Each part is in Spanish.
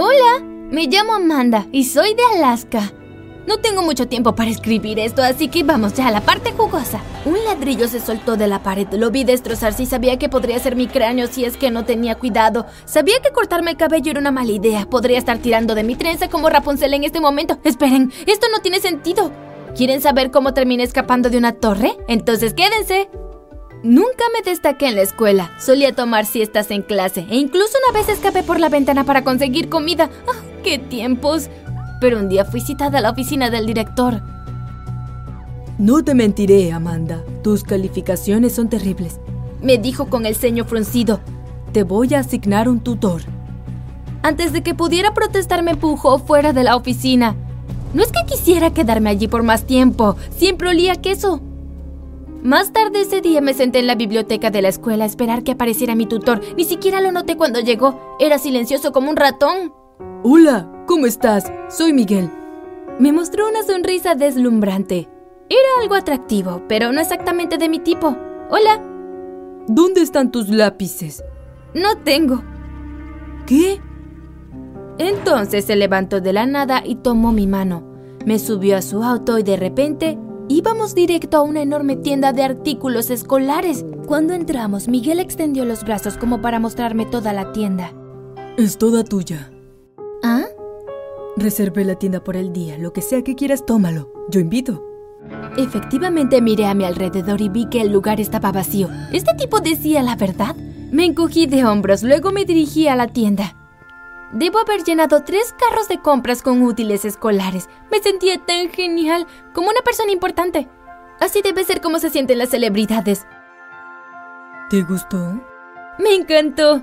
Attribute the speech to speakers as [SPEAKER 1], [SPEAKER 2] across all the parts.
[SPEAKER 1] Hola, me llamo Amanda y soy de Alaska. No tengo mucho tiempo para escribir esto, así que vamos ya a la parte jugosa. Un ladrillo se soltó de la pared, lo vi destrozarse y sabía que podría ser mi cráneo si es que no tenía cuidado. Sabía que cortarme el cabello era una mala idea. Podría estar tirando de mi trenza como Rapunzel en este momento. Esperen, esto no tiene sentido. ¿Quieren saber cómo terminé escapando de una torre? Entonces quédense. Nunca me destaqué en la escuela. Solía tomar siestas en clase e incluso una vez escapé por la ventana para conseguir comida. ¡Ah, ¡Qué tiempos! pero un día fui citada a la oficina del director.
[SPEAKER 2] No te mentiré, Amanda. Tus calificaciones son terribles.
[SPEAKER 1] Me dijo con el ceño fruncido.
[SPEAKER 2] Te voy a asignar un tutor.
[SPEAKER 1] Antes de que pudiera protestar me empujó fuera de la oficina. No es que quisiera quedarme allí por más tiempo, siempre olía queso. Más tarde ese día me senté en la biblioteca de la escuela a esperar que apareciera mi tutor. Ni siquiera lo noté cuando llegó. Era silencioso como un ratón.
[SPEAKER 2] Hola, ¿cómo estás? Soy Miguel.
[SPEAKER 1] Me mostró una sonrisa deslumbrante. Era algo atractivo, pero no exactamente de mi tipo. Hola.
[SPEAKER 2] ¿Dónde están tus lápices?
[SPEAKER 1] No tengo.
[SPEAKER 2] ¿Qué?
[SPEAKER 1] Entonces se levantó de la nada y tomó mi mano. Me subió a su auto y de repente íbamos directo a una enorme tienda de artículos escolares. Cuando entramos, Miguel extendió los brazos como para mostrarme toda la tienda.
[SPEAKER 2] Es toda tuya.
[SPEAKER 1] ¿Ah?
[SPEAKER 2] Reservé la tienda por el día. Lo que sea que quieras, tómalo. Yo invito.
[SPEAKER 1] Efectivamente miré a mi alrededor y vi que el lugar estaba vacío. ¿Este tipo decía la verdad? Me encogí de hombros, luego me dirigí a la tienda. Debo haber llenado tres carros de compras con útiles escolares. Me sentía tan genial, como una persona importante. Así debe ser como se sienten las celebridades.
[SPEAKER 2] ¿Te gustó?
[SPEAKER 1] Me encantó.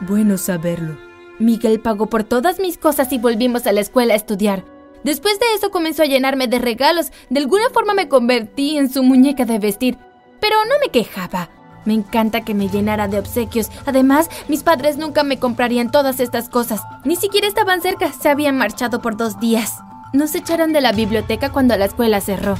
[SPEAKER 2] Bueno saberlo.
[SPEAKER 1] Miguel pagó por todas mis cosas y volvimos a la escuela a estudiar. Después de eso comenzó a llenarme de regalos. De alguna forma me convertí en su muñeca de vestir. Pero no me quejaba. Me encanta que me llenara de obsequios. Además, mis padres nunca me comprarían todas estas cosas. Ni siquiera estaban cerca. Se habían marchado por dos días. Nos echaron de la biblioteca cuando la escuela cerró.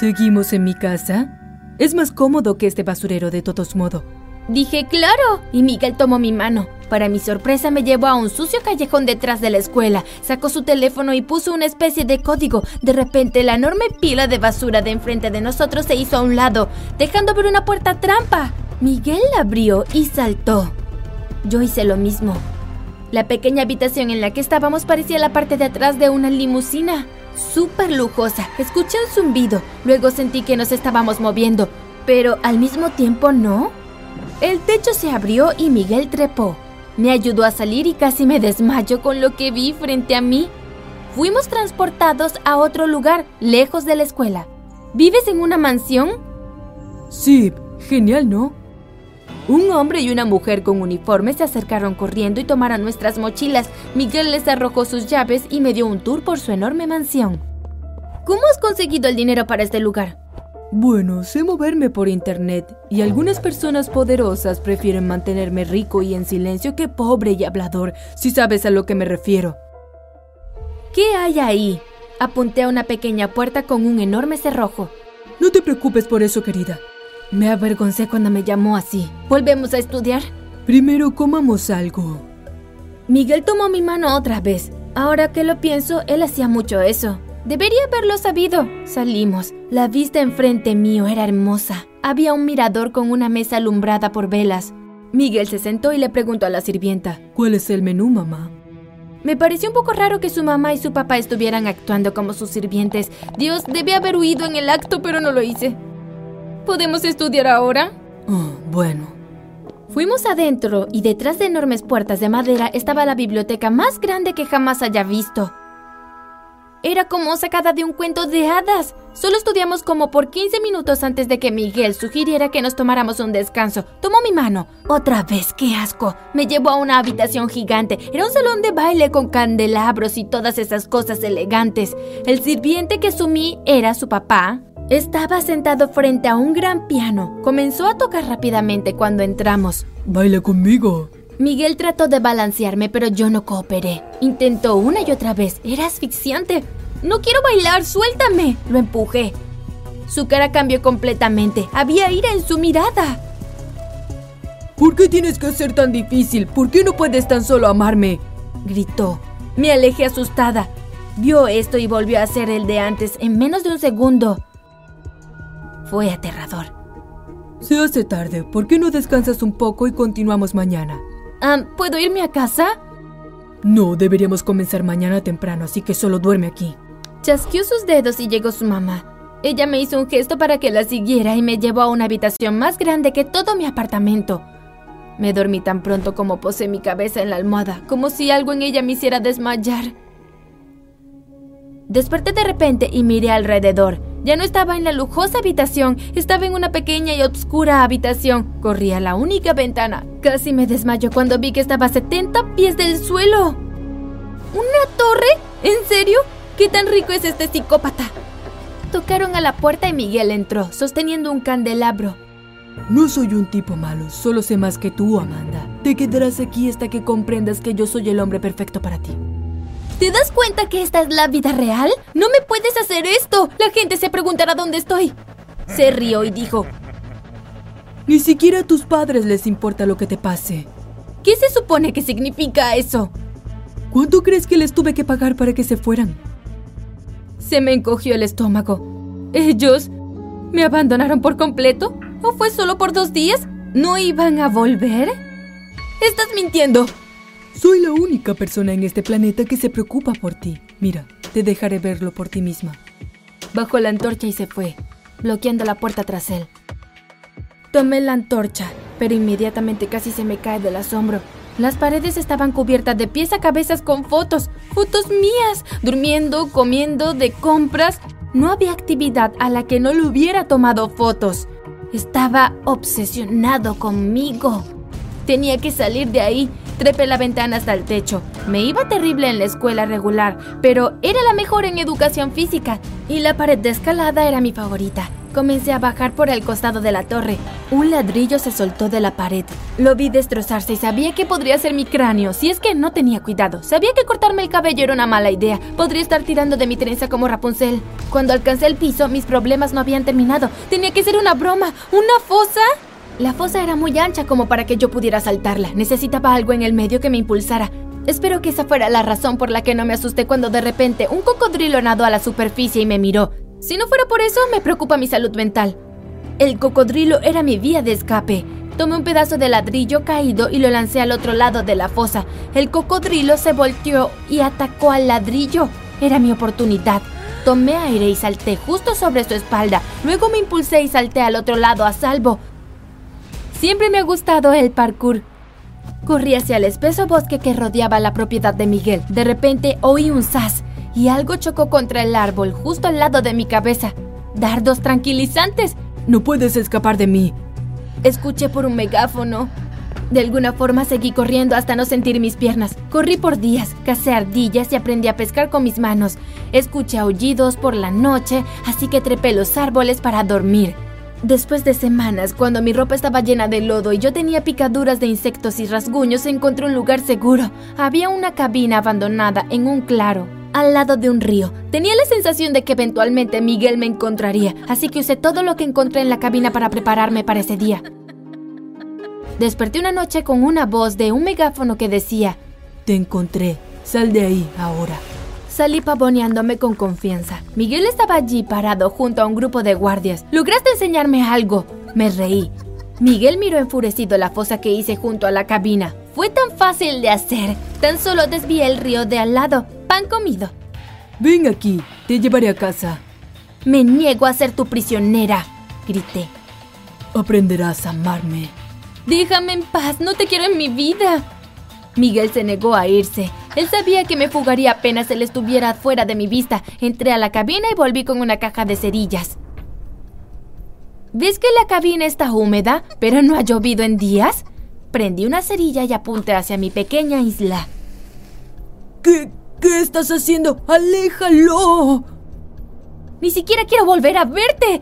[SPEAKER 2] ¿Seguimos en mi casa? Es más cómodo que este basurero de todos modos.
[SPEAKER 1] Dije, claro, y Miguel tomó mi mano. Para mi sorpresa me llevó a un sucio callejón detrás de la escuela, sacó su teléfono y puso una especie de código. De repente la enorme pila de basura de enfrente de nosotros se hizo a un lado, dejando ver una puerta trampa. Miguel la abrió y saltó. Yo hice lo mismo. La pequeña habitación en la que estábamos parecía la parte de atrás de una limusina. Súper lujosa. Escuché un zumbido, luego sentí que nos estábamos moviendo, pero al mismo tiempo no. El techo se abrió y Miguel trepó. Me ayudó a salir y casi me desmayo con lo que vi frente a mí. Fuimos transportados a otro lugar, lejos de la escuela. ¿Vives en una mansión?
[SPEAKER 2] Sí, genial, ¿no?
[SPEAKER 1] Un hombre y una mujer con uniforme se acercaron corriendo y tomaron nuestras mochilas. Miguel les arrojó sus llaves y me dio un tour por su enorme mansión. ¿Cómo has conseguido el dinero para este lugar?
[SPEAKER 2] Bueno, sé moverme por internet y algunas personas poderosas prefieren mantenerme rico y en silencio que pobre y hablador, si sabes a lo que me refiero.
[SPEAKER 1] ¿Qué hay ahí? Apunté a una pequeña puerta con un enorme cerrojo.
[SPEAKER 2] No te preocupes por eso, querida.
[SPEAKER 1] Me avergoncé cuando me llamó así. ¿Volvemos a estudiar?
[SPEAKER 2] Primero comamos algo.
[SPEAKER 1] Miguel tomó mi mano otra vez. Ahora que lo pienso, él hacía mucho eso. Debería haberlo sabido. Salimos. La vista enfrente mío era hermosa. Había un mirador con una mesa alumbrada por velas. Miguel se sentó y le preguntó a la sirvienta.
[SPEAKER 2] ¿Cuál es el menú, mamá?
[SPEAKER 1] Me pareció un poco raro que su mamá y su papá estuvieran actuando como sus sirvientes. Dios, debe haber huido en el acto, pero no lo hice. ¿Podemos estudiar ahora?
[SPEAKER 2] Oh, bueno.
[SPEAKER 1] Fuimos adentro y detrás de enormes puertas de madera estaba la biblioteca más grande que jamás haya visto. Era como sacada de un cuento de hadas. Solo estudiamos como por 15 minutos antes de que Miguel sugiriera que nos tomáramos un descanso. Tomó mi mano. Otra vez, qué asco. Me llevó a una habitación gigante. Era un salón de baile con candelabros y todas esas cosas elegantes. El sirviente que sumí era su papá. Estaba sentado frente a un gran piano. Comenzó a tocar rápidamente cuando entramos.
[SPEAKER 2] Baila conmigo.
[SPEAKER 1] Miguel trató de balancearme, pero yo no cooperé. Intentó una y otra vez. Era asfixiante. No quiero bailar, suéltame. Lo empujé. Su cara cambió completamente. Había ira en su mirada.
[SPEAKER 2] ¿Por qué tienes que ser tan difícil? ¿Por qué no puedes tan solo amarme?
[SPEAKER 1] Gritó. Me alejé asustada. Vio esto y volvió a ser el de antes en menos de un segundo. Fue aterrador.
[SPEAKER 2] Se hace tarde. ¿Por qué no descansas un poco y continuamos mañana?
[SPEAKER 1] ¿Puedo irme a casa?
[SPEAKER 2] No, deberíamos comenzar mañana temprano, así que solo duerme aquí.
[SPEAKER 1] Chasqueó sus dedos y llegó su mamá. Ella me hizo un gesto para que la siguiera y me llevó a una habitación más grande que todo mi apartamento. Me dormí tan pronto como posé mi cabeza en la almohada, como si algo en ella me hiciera desmayar. Desperté de repente y miré alrededor. Ya no estaba en la lujosa habitación, estaba en una pequeña y oscura habitación. Corrí a la única ventana. Casi me desmayó cuando vi que estaba a 70 pies del suelo. ¿Una torre? ¿En serio? ¿Qué tan rico es este psicópata? Tocaron a la puerta y Miguel entró, sosteniendo un candelabro.
[SPEAKER 2] No soy un tipo malo, solo sé más que tú, Amanda. Te quedarás aquí hasta que comprendas que yo soy el hombre perfecto para ti.
[SPEAKER 1] ¿Te das cuenta que esta es la vida real? No me puedes hacer esto. La gente se preguntará dónde estoy. Se rió y dijo,
[SPEAKER 2] Ni siquiera a tus padres les importa lo que te pase.
[SPEAKER 1] ¿qué se supone que significa eso?
[SPEAKER 2] ¿Cuánto crees que les tuve que pagar para que se fueran?
[SPEAKER 1] Se me encogió el estómago. ¿Ellos me abandonaron por completo? ¿O fue solo por dos días? ¿No iban a volver? Estás mintiendo.
[SPEAKER 2] Soy la única persona en este planeta que se preocupa por ti. Mira, te dejaré verlo por ti misma.
[SPEAKER 1] Bajó la antorcha y se fue, bloqueando la puerta tras él. Tomé la antorcha, pero inmediatamente casi se me cae del asombro. Las paredes estaban cubiertas de pies a cabezas con fotos, fotos mías, durmiendo, comiendo, de compras. No había actividad a la que no le hubiera tomado fotos. Estaba obsesionado conmigo. Tenía que salir de ahí. Trepé la ventana hasta el techo. Me iba terrible en la escuela regular, pero era la mejor en educación física. Y la pared de escalada era mi favorita. Comencé a bajar por el costado de la torre. Un ladrillo se soltó de la pared. Lo vi destrozarse y sabía que podría ser mi cráneo si es que no tenía cuidado. Sabía que cortarme el cabello era una mala idea. Podría estar tirando de mi trenza como Rapunzel. Cuando alcancé el piso, mis problemas no habían terminado. Tenía que ser una broma. ¿Una fosa? La fosa era muy ancha como para que yo pudiera saltarla. Necesitaba algo en el medio que me impulsara. Espero que esa fuera la razón por la que no me asusté cuando de repente un cocodrilo nadó a la superficie y me miró. Si no fuera por eso, me preocupa mi salud mental. El cocodrilo era mi vía de escape. Tomé un pedazo de ladrillo caído y lo lancé al otro lado de la fosa. El cocodrilo se volteó y atacó al ladrillo. Era mi oportunidad. Tomé aire y salté justo sobre su espalda. Luego me impulsé y salté al otro lado a salvo. Siempre me ha gustado el parkour. Corrí hacia el espeso bosque que rodeaba la propiedad de Miguel. De repente oí un zas y algo chocó contra el árbol justo al lado de mi cabeza. Dardos tranquilizantes.
[SPEAKER 2] No puedes escapar de mí.
[SPEAKER 1] Escuché por un megáfono. De alguna forma seguí corriendo hasta no sentir mis piernas. Corrí por días, cacé ardillas y aprendí a pescar con mis manos. Escuché aullidos por la noche, así que trepé los árboles para dormir. Después de semanas, cuando mi ropa estaba llena de lodo y yo tenía picaduras de insectos y rasguños, encontré un lugar seguro. Había una cabina abandonada en un claro, al lado de un río. Tenía la sensación de que eventualmente Miguel me encontraría, así que usé todo lo que encontré en la cabina para prepararme para ese día. Desperté una noche con una voz de un megáfono que decía,
[SPEAKER 2] Te encontré. Sal de ahí ahora.
[SPEAKER 1] Salí pavoneándome con confianza. Miguel estaba allí parado junto a un grupo de guardias. ¿Lograste enseñarme algo? Me reí. Miguel miró enfurecido la fosa que hice junto a la cabina. Fue tan fácil de hacer. Tan solo desvié el río de al lado. Pan comido.
[SPEAKER 2] Ven aquí, te llevaré a casa.
[SPEAKER 1] Me niego a ser tu prisionera, grité.
[SPEAKER 2] Aprenderás a amarme.
[SPEAKER 1] Déjame en paz, no te quiero en mi vida. Miguel se negó a irse. Él sabía que me fugaría apenas él estuviera fuera de mi vista. Entré a la cabina y volví con una caja de cerillas. ¿Ves que la cabina está húmeda, pero no ha llovido en días? Prendí una cerilla y apunté hacia mi pequeña isla.
[SPEAKER 2] ¿Qué, qué estás haciendo? ¡Aléjalo!
[SPEAKER 1] Ni siquiera quiero volver a verte.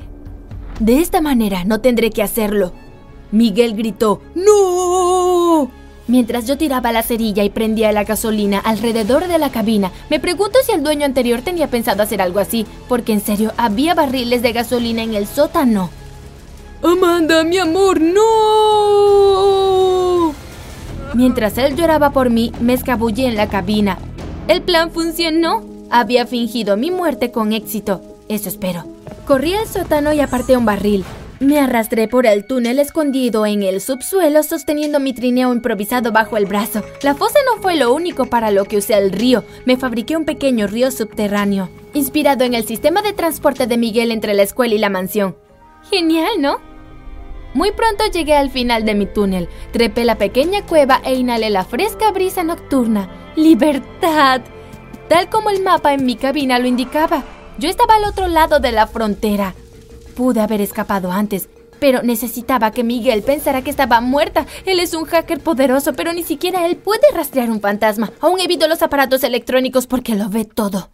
[SPEAKER 1] De esta manera no tendré que hacerlo. Miguel gritó,
[SPEAKER 2] ¡No!
[SPEAKER 1] Mientras yo tiraba la cerilla y prendía la gasolina alrededor de la cabina, me pregunto si el dueño anterior tenía pensado hacer algo así, porque en serio había barriles de gasolina en el sótano.
[SPEAKER 2] Amanda, mi amor, no.
[SPEAKER 1] Mientras él lloraba por mí, me escabullí en la cabina. El plan funcionó. Había fingido mi muerte con éxito. Eso espero. Corrí al sótano y aparté un barril. Me arrastré por el túnel escondido en el subsuelo sosteniendo mi trineo improvisado bajo el brazo. La fosa no fue lo único para lo que usé el río. Me fabriqué un pequeño río subterráneo, inspirado en el sistema de transporte de Miguel entre la escuela y la mansión. Genial, ¿no? Muy pronto llegué al final de mi túnel, trepé la pequeña cueva e inhalé la fresca brisa nocturna. ¡Libertad! Tal como el mapa en mi cabina lo indicaba, yo estaba al otro lado de la frontera. Pude haber escapado antes, pero necesitaba que Miguel pensara que estaba muerta. Él es un hacker poderoso, pero ni siquiera él puede rastrear un fantasma. Aún evito los aparatos electrónicos porque lo ve todo.